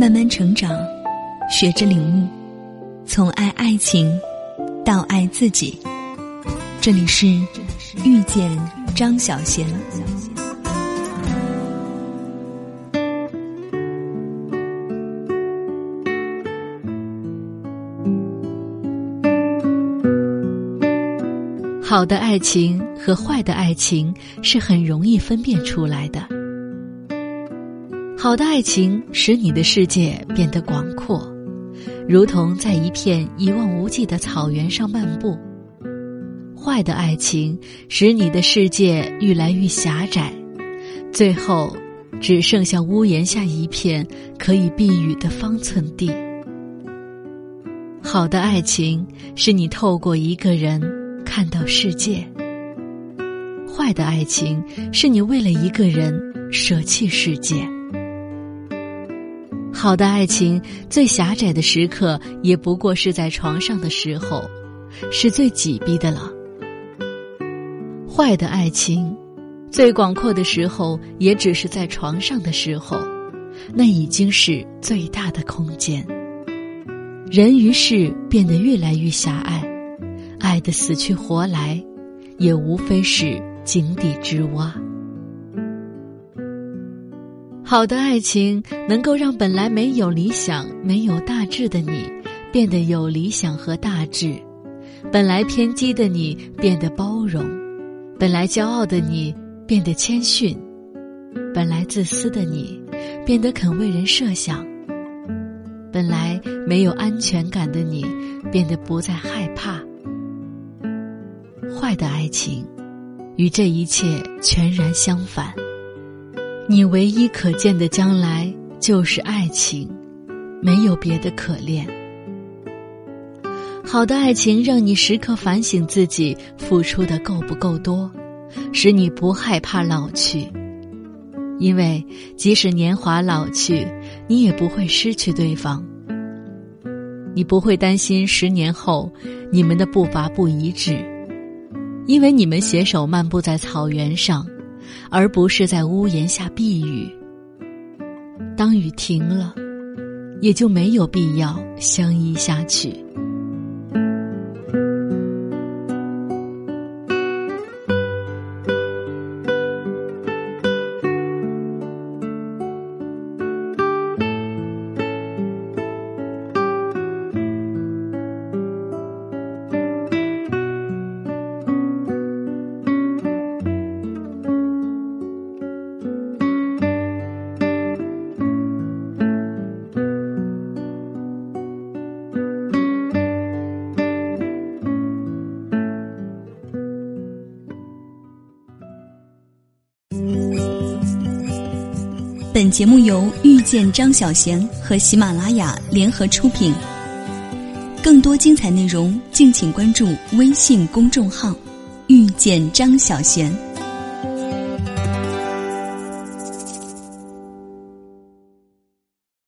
慢慢成长，学着领悟，从爱爱情到爱自己。这里是遇见张小贤。好的爱情和坏的爱情是很容易分辨出来的。好的爱情使你的世界变得广阔，如同在一片一望无际的草原上漫步；坏的爱情使你的世界愈来愈狭窄，最后只剩下屋檐下一片可以避雨的方寸地。好的爱情是你透过一个人。看到世界，坏的爱情是你为了一个人舍弃世界；好的爱情最狭窄的时刻，也不过是在床上的时候，是最挤逼的了；坏的爱情最广阔的时候，也只是在床上的时候，那已经是最大的空间。人于是变得越来越狭隘。爱的死去活来，也无非是井底之蛙。好的爱情能够让本来没有理想、没有大志的你，变得有理想和大志；本来偏激的你变得包容；本来骄傲的你变得谦逊；本来自私的你变得肯为人设想；本来没有安全感的你变得不再害怕。坏的爱情，与这一切全然相反。你唯一可见的将来就是爱情，没有别的可恋。好的爱情让你时刻反省自己付出的够不够多，使你不害怕老去。因为即使年华老去，你也不会失去对方。你不会担心十年后你们的步伐不一致。因为你们携手漫步在草原上，而不是在屋檐下避雨。当雨停了，也就没有必要相依下去。本节目由遇见张小贤和喜马拉雅联合出品。更多精彩内容，敬请关注微信公众号“遇见张小贤”。